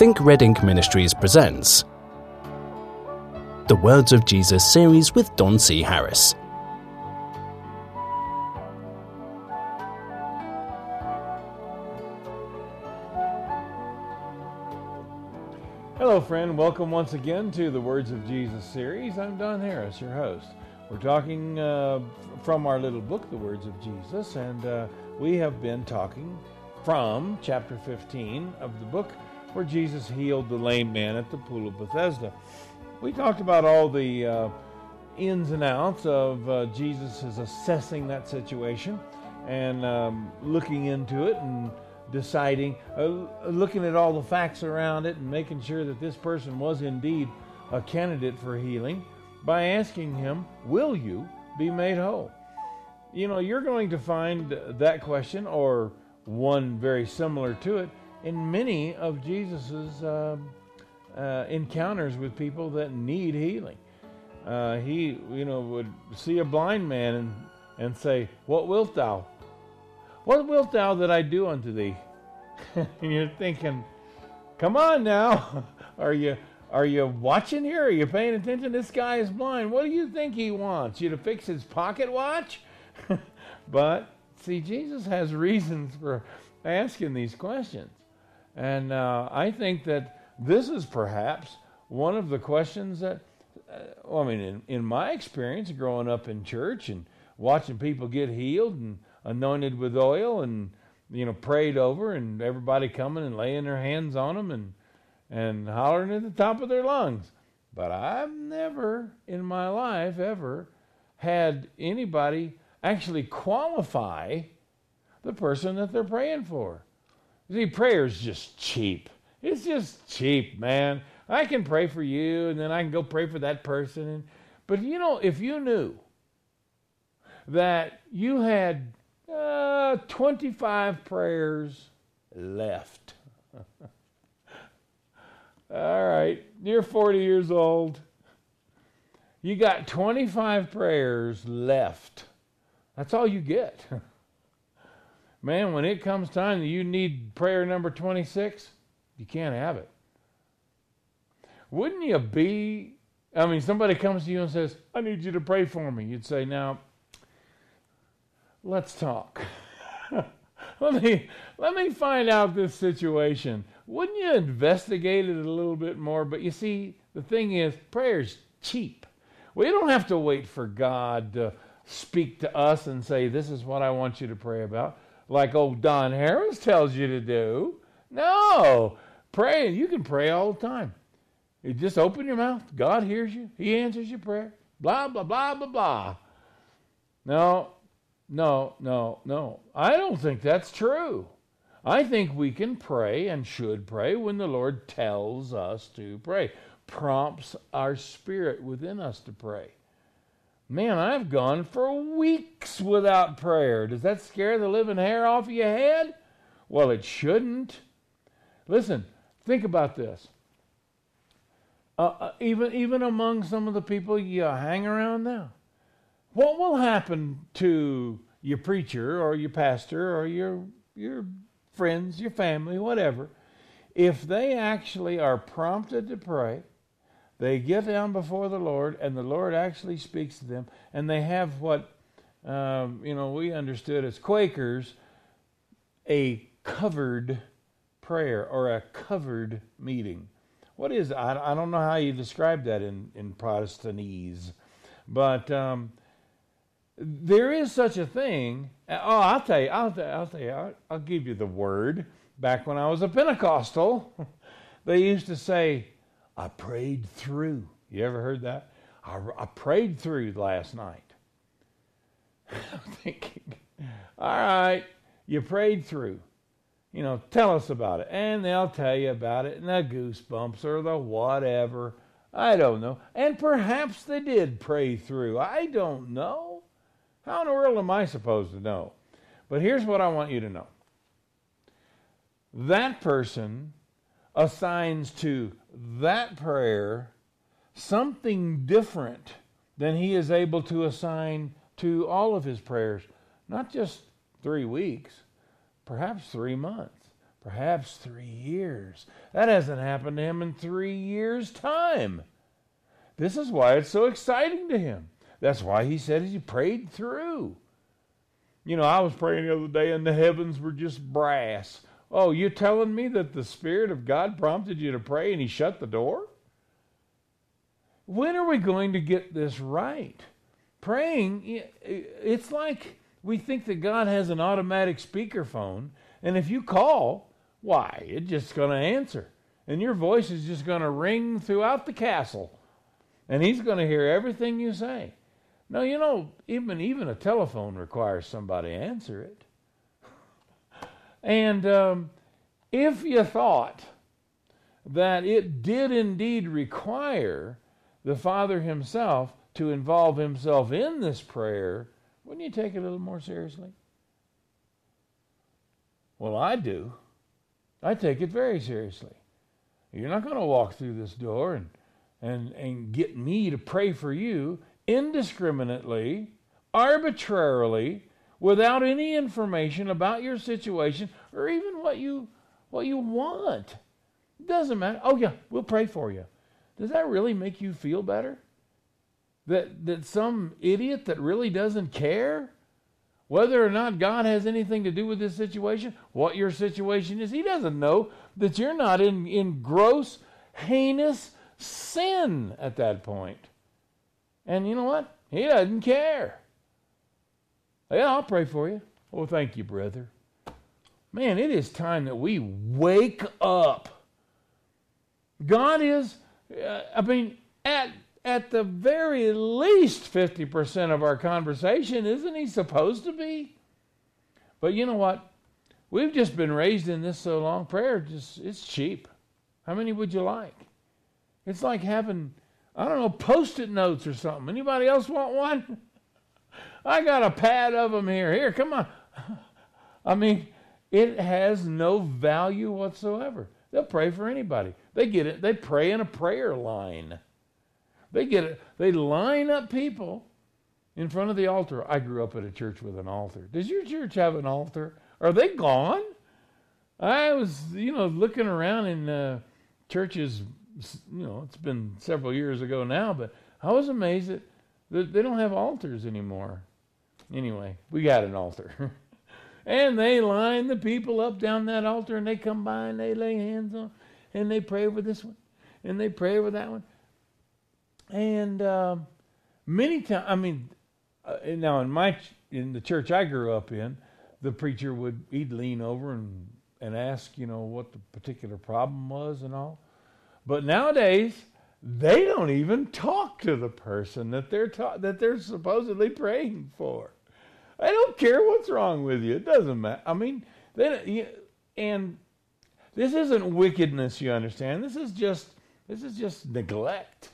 Think Red Ink Ministries presents the Words of Jesus series with Don C. Harris. Hello, friend. Welcome once again to the Words of Jesus series. I'm Don Harris, your host. We're talking uh, from our little book, The Words of Jesus, and uh, we have been talking from chapter 15 of the book where Jesus healed the lame man at the Pool of Bethesda. We talked about all the uh, ins and outs of uh, Jesus assessing that situation and um, looking into it and deciding, uh, looking at all the facts around it and making sure that this person was indeed a candidate for healing by asking him, Will you be made whole? You know, you're going to find that question or one very similar to it in many of Jesus's uh, uh, encounters with people that need healing. Uh, he, you know, would see a blind man and, and say, What wilt thou? What wilt thou that I do unto thee? and you're thinking, Come on now. Are you are you watching here? Are you paying attention? This guy is blind. What do you think he wants? You to fix his pocket watch? but see, Jesus has reasons for asking these questions. And uh, I think that this is perhaps one of the questions that, uh, well, I mean, in, in my experience growing up in church and watching people get healed and anointed with oil and, you know, prayed over and everybody coming and laying their hands on them and, and hollering at the top of their lungs. But I've never in my life ever had anybody actually qualify the person that they're praying for. See, prayer's just cheap. It's just cheap, man. I can pray for you, and then I can go pray for that person. But you know, if you knew that you had uh, 25 prayers left. All right, you're 40 years old. You got 25 prayers left. That's all you get. Man, when it comes time that you need prayer number 26, you can't have it. Wouldn't you be, I mean, somebody comes to you and says, I need you to pray for me. You'd say, Now, let's talk. let me let me find out this situation. Wouldn't you investigate it a little bit more? But you see, the thing is, prayer's cheap. We don't have to wait for God to speak to us and say, This is what I want you to pray about like old Don Harris tells you to do. No, pray. You can pray all the time. You just open your mouth. God hears you. He answers your prayer. Blah, blah, blah, blah, blah. No, no, no, no. I don't think that's true. I think we can pray and should pray when the Lord tells us to pray, prompts our spirit within us to pray. Man, I've gone for weeks without prayer. Does that scare the living hair off of your head? Well, it shouldn't. Listen, think about this. Uh, uh, even even among some of the people you hang around now, what will happen to your preacher or your pastor or your your friends, your family, whatever, if they actually are prompted to pray they get down before the Lord, and the Lord actually speaks to them, and they have what um, you know we understood as Quakers a covered prayer or a covered meeting. What is I, I don't know how you describe that in in Protestantese, but um, there is such a thing. Oh, I'll tell you. I'll, I'll tell you. I'll, I'll give you the word. Back when I was a Pentecostal, they used to say I prayed through. You ever heard that? I, I prayed through last night. I'm thinking, all right, you prayed through. You know, tell us about it. And they'll tell you about it and the goosebumps or the whatever. I don't know. And perhaps they did pray through. I don't know. How in the world am I supposed to know? But here's what I want you to know that person assigns to that prayer something different than he is able to assign to all of his prayers. Not just three weeks, perhaps three months, perhaps three years. That hasn't happened to him in three years' time. This is why it's so exciting to him. That's why he said he prayed through. You know, I was praying the other day and the heavens were just brass. Oh, you're telling me that the Spirit of God prompted you to pray and he shut the door? When are we going to get this right? Praying, it's like we think that God has an automatic speakerphone, and if you call, why, it's just going to answer. And your voice is just going to ring throughout the castle. And he's going to hear everything you say. No, you know, even even a telephone requires somebody to answer it. And um, if you thought that it did indeed require the Father Himself to involve Himself in this prayer, wouldn't you take it a little more seriously? Well, I do. I take it very seriously. You're not going to walk through this door and, and, and get me to pray for you indiscriminately, arbitrarily, without any information about your situation or even what you what you want. It doesn't matter. Oh yeah, we'll pray for you. Does that really make you feel better? That that some idiot that really doesn't care whether or not God has anything to do with this situation, what your situation is, he doesn't know that you're not in, in gross, heinous sin at that point. And you know what? He doesn't care. Yeah, I'll pray for you. Oh, thank you, brother. Man, it is time that we wake up. God is, uh, I mean, at, at the very least 50% of our conversation, isn't He supposed to be? But you know what? We've just been raised in this so long. Prayer just it's cheap. How many would you like? It's like having I don't know post-it notes or something. Anybody else want one? I got a pad of them here. Here, come on. I mean, it has no value whatsoever. They'll pray for anybody. They get it. They pray in a prayer line. They get it. They line up people in front of the altar. I grew up at a church with an altar. Does your church have an altar? Are they gone? I was, you know, looking around in uh, churches. You know, it's been several years ago now, but I was amazed that, they don't have altars anymore. Anyway, we got an altar. and they line the people up down that altar and they come by and they lay hands on and they pray over this one and they pray over that one. And um, many times, I mean, uh, now in my in the church I grew up in, the preacher would he'd lean over and and ask, you know, what the particular problem was and all. But nowadays, they don't even talk to the person that they're ta- that they're supposedly praying for. I don't care what's wrong with you. It doesn't matter. I mean, they and this isn't wickedness. You understand? This is just this is just neglect.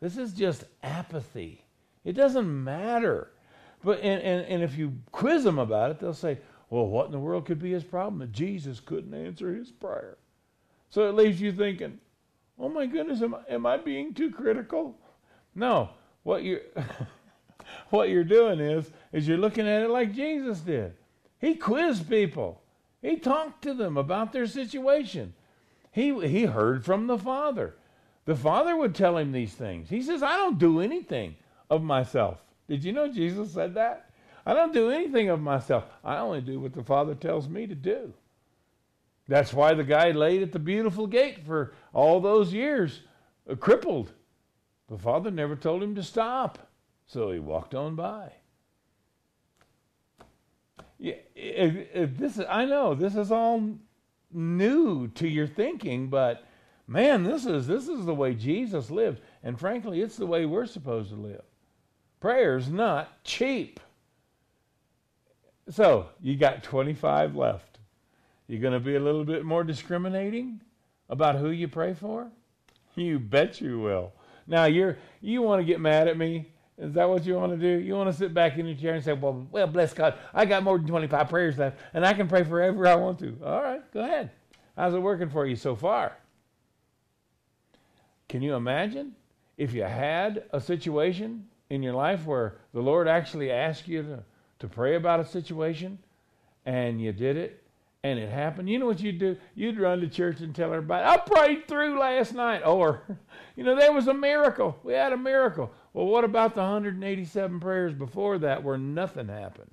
This is just apathy. It doesn't matter. But and, and, and if you quiz them about it, they'll say, Well, what in the world could be his problem? That Jesus couldn't answer his prayer. So it leaves you thinking, Oh my goodness, am I, am I being too critical? No. What you're what you're doing is is you're looking at it like Jesus did. He quizzed people. He talked to them about their situation. He he heard from the Father. The Father would tell him these things. He says, I don't do anything of myself. Did you know Jesus said that? I don't do anything of myself. I only do what the Father tells me to do. That's why the guy laid at the beautiful gate for all those years, uh, crippled. The Father never told him to stop, so he walked on by. Yeah, if, if this is, I know this is all new to your thinking, but man, this is this is the way Jesus lived, and frankly, it's the way we're supposed to live. Prayer's not cheap. So you got 25 left. You going to be a little bit more discriminating about who you pray for? You bet you will. Now you're you want to get mad at me? Is that what you want to do? You want to sit back in your chair and say, "Well, well, bless God, I got more than 25 prayers left, and I can pray for whoever I want to." All right, go ahead. How's it working for you so far? Can you imagine if you had a situation in your life where the Lord actually asked you to, to pray about a situation and you did it and it happened, you know what you'd do? You'd run to church and tell everybody, I prayed through last night. Or, you know, there was a miracle. We had a miracle. Well, what about the 187 prayers before that where nothing happened?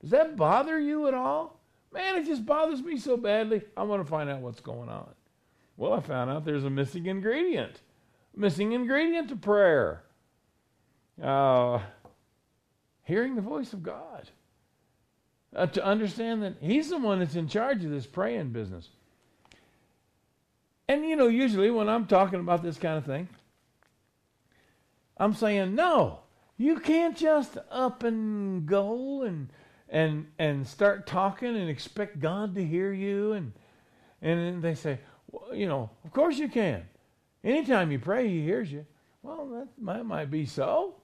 Does that bother you at all? Man, it just bothers me so badly. I want to find out what's going on. Well, I found out there's a missing ingredient. Missing ingredient to prayer. Uh, hearing the voice of God uh, to understand that He's the one that's in charge of this praying business. And you know, usually when I'm talking about this kind of thing, I'm saying, no, you can't just up and go and and and start talking and expect God to hear you and and they say, well, you know, of course you can. Anytime you pray, He hears you. Well, that might, might be so,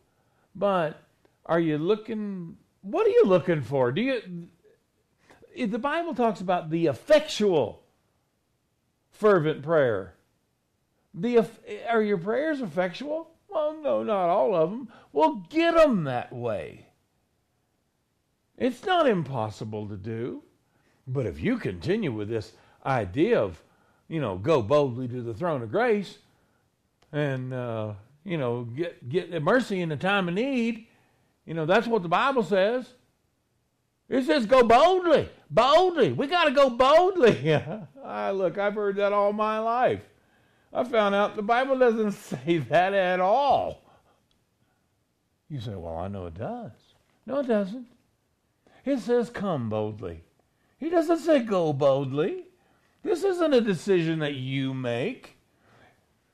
but are you looking what are you looking for? Do you the Bible talks about the effectual fervent prayer. The are your prayers effectual? Well, no, not all of them. Well, get them that way. It's not impossible to do. But if you continue with this idea of, you know, go boldly to the throne of grace and, uh, you know, get, get mercy in the time of need, you know, that's what the Bible says. It says go boldly, boldly. We got to go boldly. ah, look, I've heard that all my life. I found out the Bible doesn't say that at all. You say, well, I know it does. No, it doesn't. It says come boldly. He doesn't say go boldly. This isn't a decision that you make.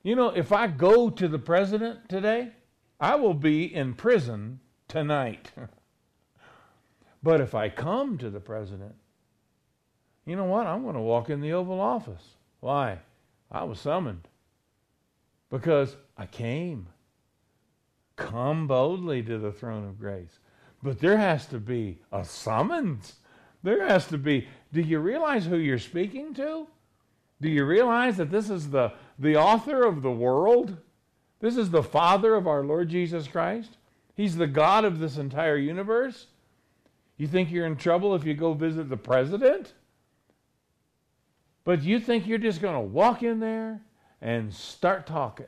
You know, if I go to the president today, I will be in prison tonight. but if I come to the president, you know what? I'm going to walk in the Oval Office. Why? I was summoned because I came. Come boldly to the throne of grace. But there has to be a summons. There has to be. Do you realize who you're speaking to? Do you realize that this is the, the author of the world? This is the Father of our Lord Jesus Christ? He's the God of this entire universe. You think you're in trouble if you go visit the president? But you think you're just going to walk in there and start talking?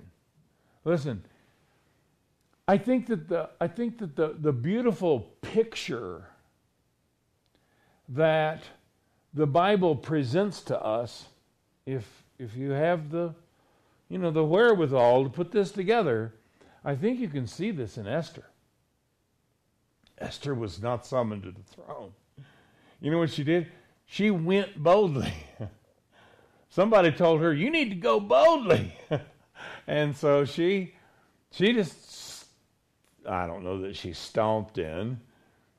Listen, I think that the I think that the, the beautiful picture that the Bible presents to us, if if you have the you know the wherewithal to put this together, I think you can see this in Esther. Esther was not summoned to the throne. You know what she did? She went boldly. Somebody told her, "You need to go boldly," and so she, she just, I don't know that she stomped in,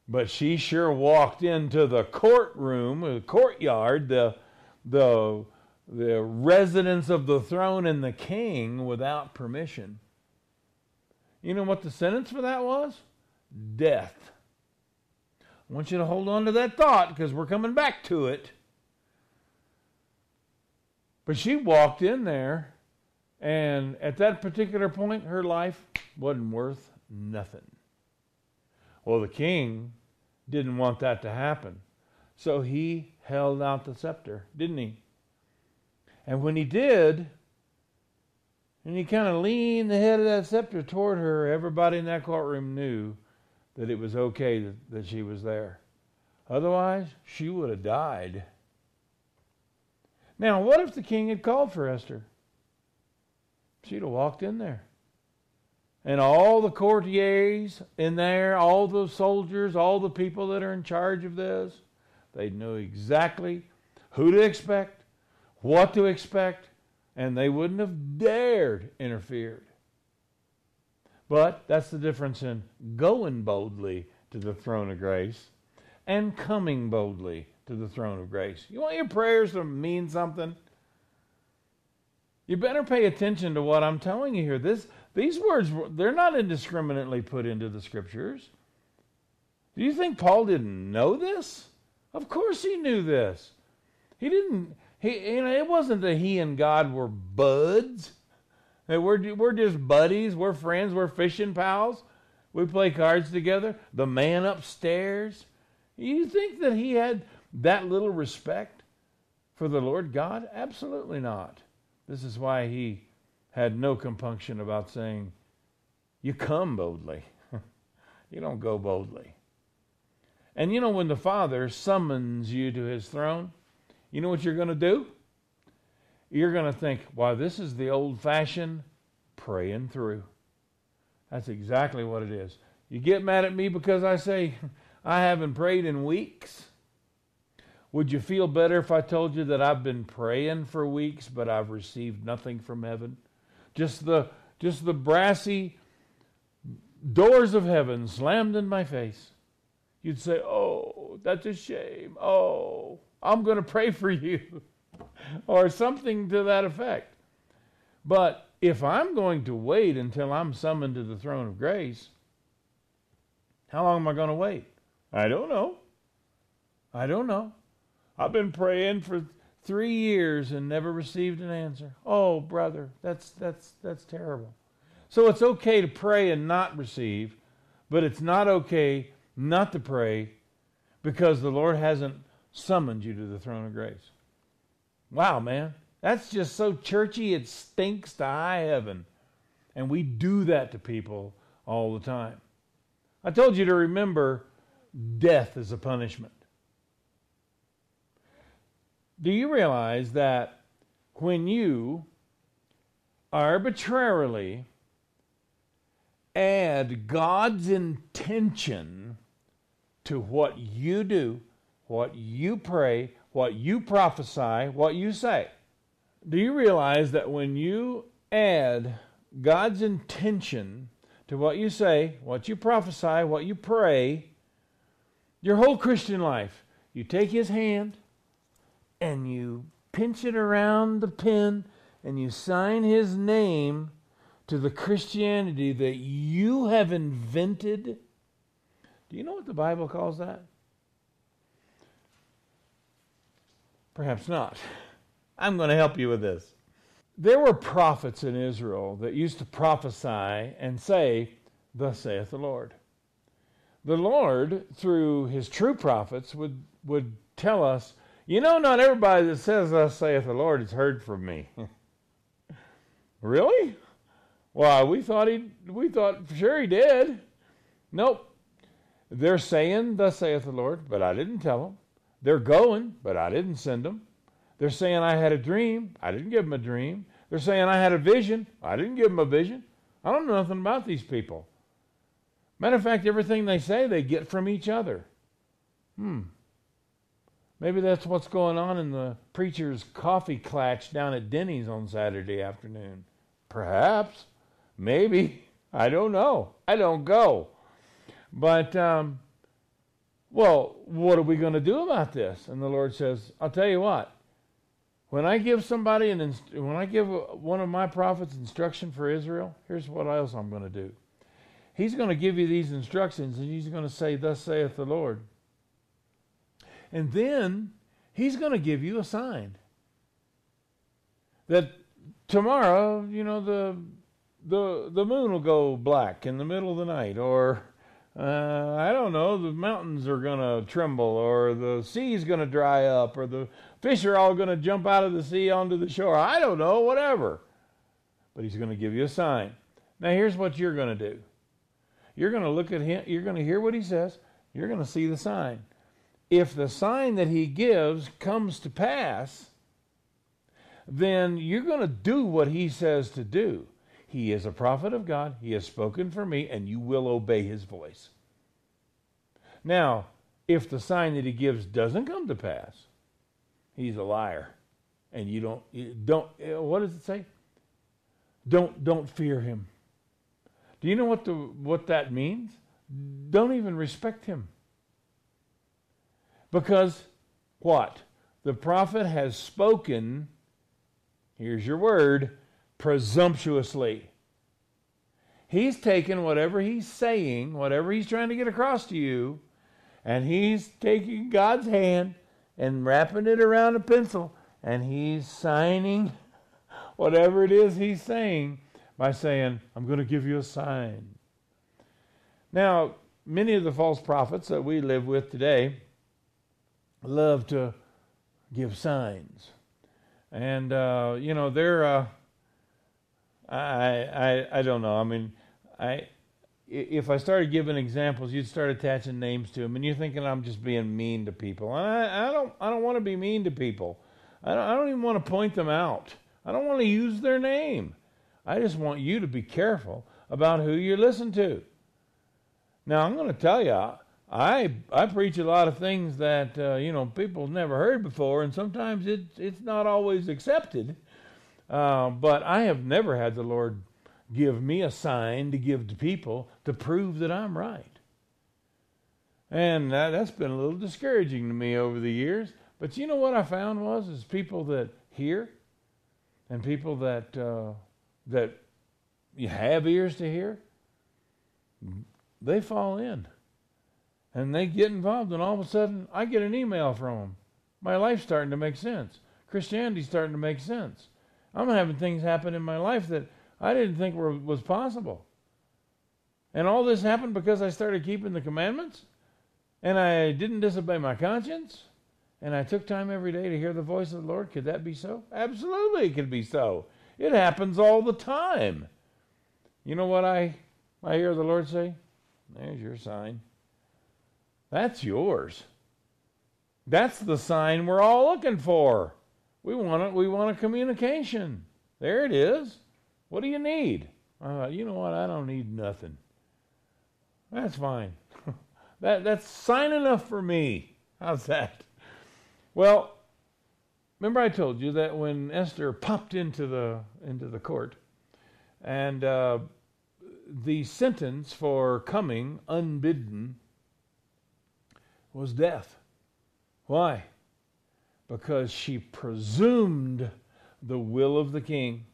but she sure walked into the courtroom, the courtyard, the, the, the residence of the throne and the king without permission. You know what the sentence for that was? Death. I want you to hold on to that thought because we're coming back to it. But she walked in there, and at that particular point, her life wasn't worth nothing. Well, the king didn't want that to happen. So he held out the scepter, didn't he? And when he did, and he kind of leaned the head of that scepter toward her, everybody in that courtroom knew that it was okay that, that she was there. Otherwise, she would have died. Now, what if the king had called for Esther? She'd have walked in there. And all the courtiers in there, all the soldiers, all the people that are in charge of this, they'd know exactly who to expect, what to expect, and they wouldn't have dared interfered. But that's the difference in going boldly to the throne of grace and coming boldly to the throne of grace. You want your prayers to mean something? You better pay attention to what I'm telling you here. This, these words, they're not indiscriminately put into the scriptures. Do you think Paul didn't know this? Of course he knew this. He didn't, he, you know, it wasn't that he and God were buds. We're, we're just buddies. We're friends. We're fishing pals. We play cards together. The man upstairs. You think that he had that little respect for the Lord God? Absolutely not. This is why he had no compunction about saying, You come boldly. you don't go boldly. And you know, when the Father summons you to his throne, you know what you're going to do? You're going to think, Wow, this is the old fashioned praying through. That's exactly what it is. You get mad at me because I say, I haven't prayed in weeks? Would you feel better if I told you that I've been praying for weeks, but I've received nothing from heaven? Just the just the brassy doors of heaven slammed in my face. You'd say, "Oh, that's a shame. Oh, I'm going to pray for you." or something to that effect. But if I'm going to wait until I'm summoned to the throne of grace, how long am I going to wait? I don't know. I don't know. I've been praying for three years and never received an answer. Oh, brother, that's that's that's terrible. So it's okay to pray and not receive, but it's not okay not to pray because the Lord hasn't summoned you to the throne of grace. Wow, man. That's just so churchy it stinks to high heaven. And we do that to people all the time. I told you to remember death is a punishment. Do you realize that when you arbitrarily add God's intention to what you do, what you pray, what you prophesy, what you say, do you realize that when you add God's intention to what you say, what you prophesy, what you pray, your whole Christian life, you take His hand and you pinch it around the pin and you sign His name to the Christianity that you have invented. Do you know what the Bible calls that? Perhaps not. I'm going to help you with this. There were prophets in Israel that used to prophesy and say, Thus saith the Lord. The Lord, through his true prophets, would, would tell us, You know, not everybody that says, Thus saith the Lord, has heard from me. really? Why, we thought he we thought sure he did. Nope. They're saying, Thus saith the Lord, but I didn't tell them. They're going, but I didn't send them. They're saying I had a dream. I didn't give them a dream. They're saying I had a vision. I didn't give them a vision. I don't know nothing about these people. Matter of fact, everything they say they get from each other. Hmm. Maybe that's what's going on in the preacher's coffee clatch down at Denny's on Saturday afternoon. Perhaps. Maybe. I don't know. I don't go. But, um, well, what are we going to do about this? And the Lord says, I'll tell you what. When I give somebody an inst- when I give one of my prophets instruction for Israel, here's what else I'm going to do. He's going to give you these instructions and he's going to say, Thus saith the Lord. And then he's going to give you a sign that tomorrow, you know, the the the moon will go black in the middle of the night, or uh, I don't know, the mountains are going to tremble, or the sea's going to dry up, or the fish are all going to jump out of the sea onto the shore. I don't know, whatever. But he's going to give you a sign. Now, here's what you're going to do you're going to look at him, you're going to hear what he says, you're going to see the sign. If the sign that he gives comes to pass, then you're going to do what he says to do. He is a prophet of God. He has spoken for me, and you will obey his voice. Now, if the sign that he gives doesn't come to pass, he's a liar. And you don't, you don't, eh, what does it say? Don't, don't fear him. Do you know what, the, what that means? Don't even respect him. Because what? The prophet has spoken, here's your word, presumptuously. He's taken whatever he's saying, whatever he's trying to get across to you, and he's taking God's hand and wrapping it around a pencil, and he's signing whatever it is he's saying by saying, I'm going to give you a sign. Now, many of the false prophets that we live with today love to give signs. And, uh, you know, they're, uh, I, I, I don't know. I mean, I, if I started giving examples, you'd start attaching names to them, and you're thinking I'm just being mean to people. And I, I don't, I don't want to be mean to people. I don't, I don't even want to point them out. I don't want to use their name. I just want you to be careful about who you listen to. Now, I'm going to tell you, I I preach a lot of things that uh, you know people never heard before, and sometimes it's it's not always accepted. Uh, but I have never had the Lord give me a sign to give to people to prove that I'm right. And that, has been a little discouraging to me over the years. But you know what I found was is people that hear and people that uh, that you have ears to hear, they fall in and they get involved, and all of a sudden I get an email from them. My life's starting to make sense. Christianity's starting to make sense. I'm having things happen in my life that I didn't think were, was possible. And all this happened because I started keeping the commandments, and I didn't disobey my conscience, and I took time every day to hear the voice of the Lord. Could that be so? Absolutely, it could be so. It happens all the time. You know what I I hear the Lord say? There's your sign. That's yours. That's the sign we're all looking for. We want it. We want a communication. There it is. What do you need? Uh, you know what? I don't need nothing. That's fine. that that's sign enough for me. How's that? Well, remember I told you that when Esther popped into the into the court, and uh, the sentence for coming unbidden was death. Why? Because she presumed the will of the king.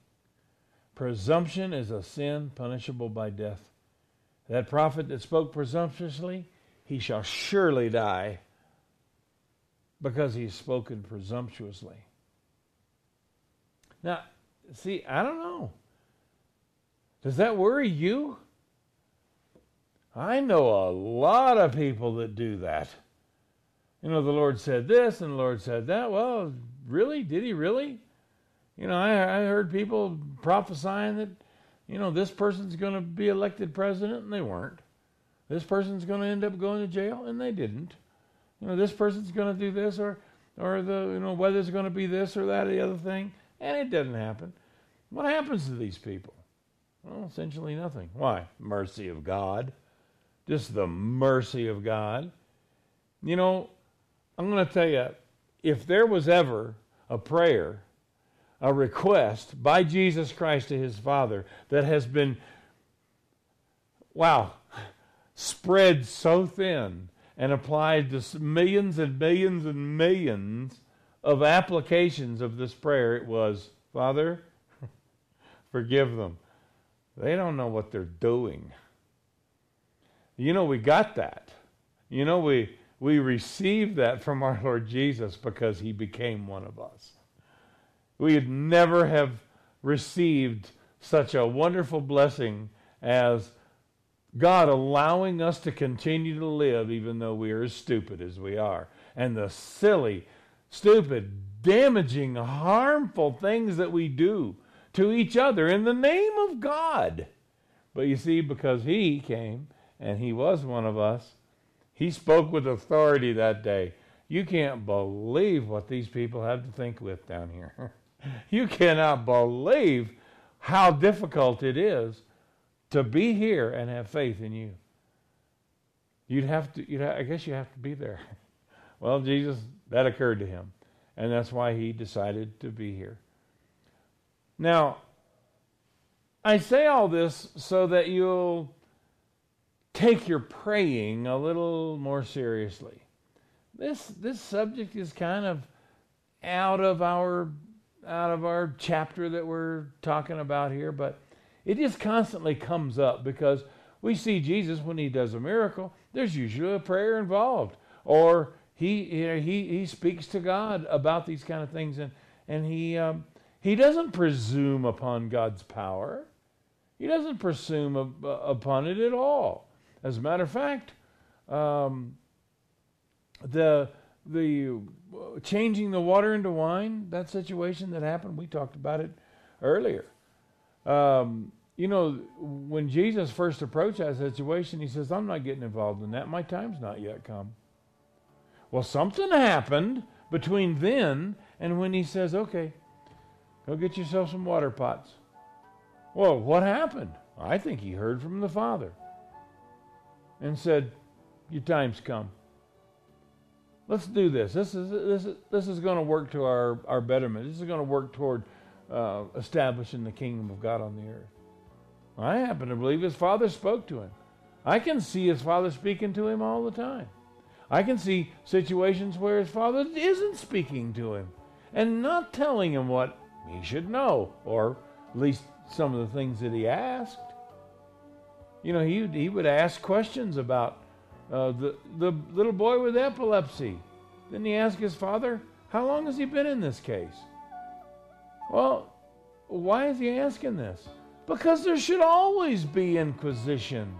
Presumption is a sin punishable by death. That prophet that spoke presumptuously, he shall surely die because he's spoken presumptuously. Now, see, I don't know. Does that worry you? I know a lot of people that do that you know, the Lord said this and the Lord said that. Well, really? Did he really? You know, I, I heard people prophesying that, you know, this person's going to be elected president, and they weren't. This person's going to end up going to jail, and they didn't. You know, this person's going to do this, or, or the, you know, weather's going to be this or that or the other thing, and it doesn't happen. What happens to these people? Well, essentially nothing. Why? Mercy of God. Just the mercy of God. You know, I'm going to tell you, if there was ever a prayer, a request by Jesus Christ to his Father that has been, wow, spread so thin and applied to millions and millions and millions of applications of this prayer, it was, Father, forgive them. They don't know what they're doing. You know, we got that. You know, we we receive that from our Lord Jesus because he became one of us. We would never have received such a wonderful blessing as God allowing us to continue to live even though we are as stupid as we are. And the silly, stupid, damaging, harmful things that we do to each other in the name of God. But you see, because He came and He was one of us, he spoke with authority that day. You can't believe what these people have to think with down here. you cannot believe how difficult it is to be here and have faith in you. You'd have to, you'd have, I guess you have to be there. well, Jesus, that occurred to him. And that's why he decided to be here. Now, I say all this so that you'll take your praying a little more seriously. This this subject is kind of out of our out of our chapter that we're talking about here, but it just constantly comes up because we see Jesus when he does a miracle, there's usually a prayer involved, or he he he speaks to God about these kind of things, and and he um, he doesn't presume upon God's power. He doesn't presume upon it at all. As a matter of fact, um, the the uh, changing the water into wine, that situation that happened, we talked about it earlier. Um, you know, when Jesus first approached that situation, he says, I'm not getting involved in that. My time's not yet come. Well, something happened between then and when he says, okay, go get yourself some water pots. Well, what happened? I think he heard from the Father and said, Your time's come. Let's do this. This is, this is, this is going to work to our, our betterment. This is going to work toward uh, establishing the kingdom of God on the earth. I happen to believe his father spoke to him. I can see his father speaking to him all the time. I can see situations where his father isn't speaking to him and not telling him what he should know, or at least some of the things that he asked. You know, he, he would ask questions about uh, the, the little boy with epilepsy. Then he asked his father, How long has he been in this case? Well, why is he asking this? Because there should always be inquisition.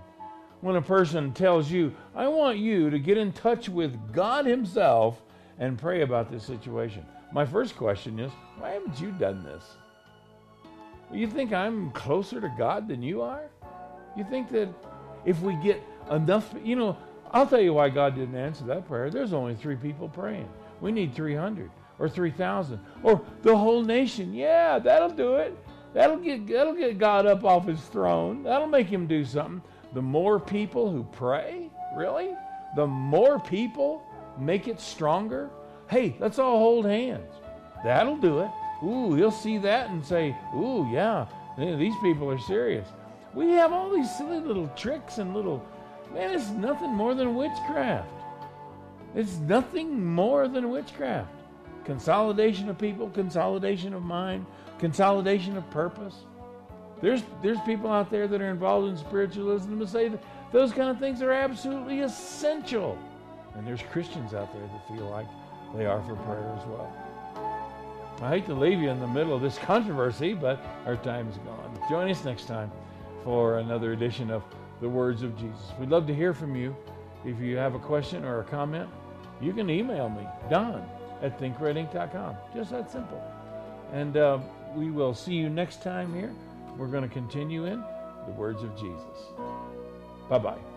When a person tells you, I want you to get in touch with God Himself and pray about this situation. My first question is, why haven't you done this? You think I'm closer to God than you are? You think that if we get enough, you know, I'll tell you why God didn't answer that prayer. There's only three people praying. We need 300 or 3,000 or the whole nation. Yeah, that'll do it. That'll get, that'll get God up off his throne. That'll make him do something. The more people who pray, really, the more people make it stronger. Hey, let's all hold hands. That'll do it. Ooh, he'll see that and say, Ooh, yeah, these people are serious. We have all these silly little tricks and little, man, it's nothing more than witchcraft. It's nothing more than witchcraft. Consolidation of people, consolidation of mind, consolidation of purpose. There's, there's people out there that are involved in spiritualism that say that those kind of things are absolutely essential. And there's Christians out there that feel like they are for prayer as well. I hate to leave you in the middle of this controversy, but our time is gone. Join us next time for another edition of The Words of Jesus. We'd love to hear from you. If you have a question or a comment, you can email me, Don at thinkredink.com. Just that simple. And uh, we will see you next time here. We're going to continue in the words of Jesus. Bye bye.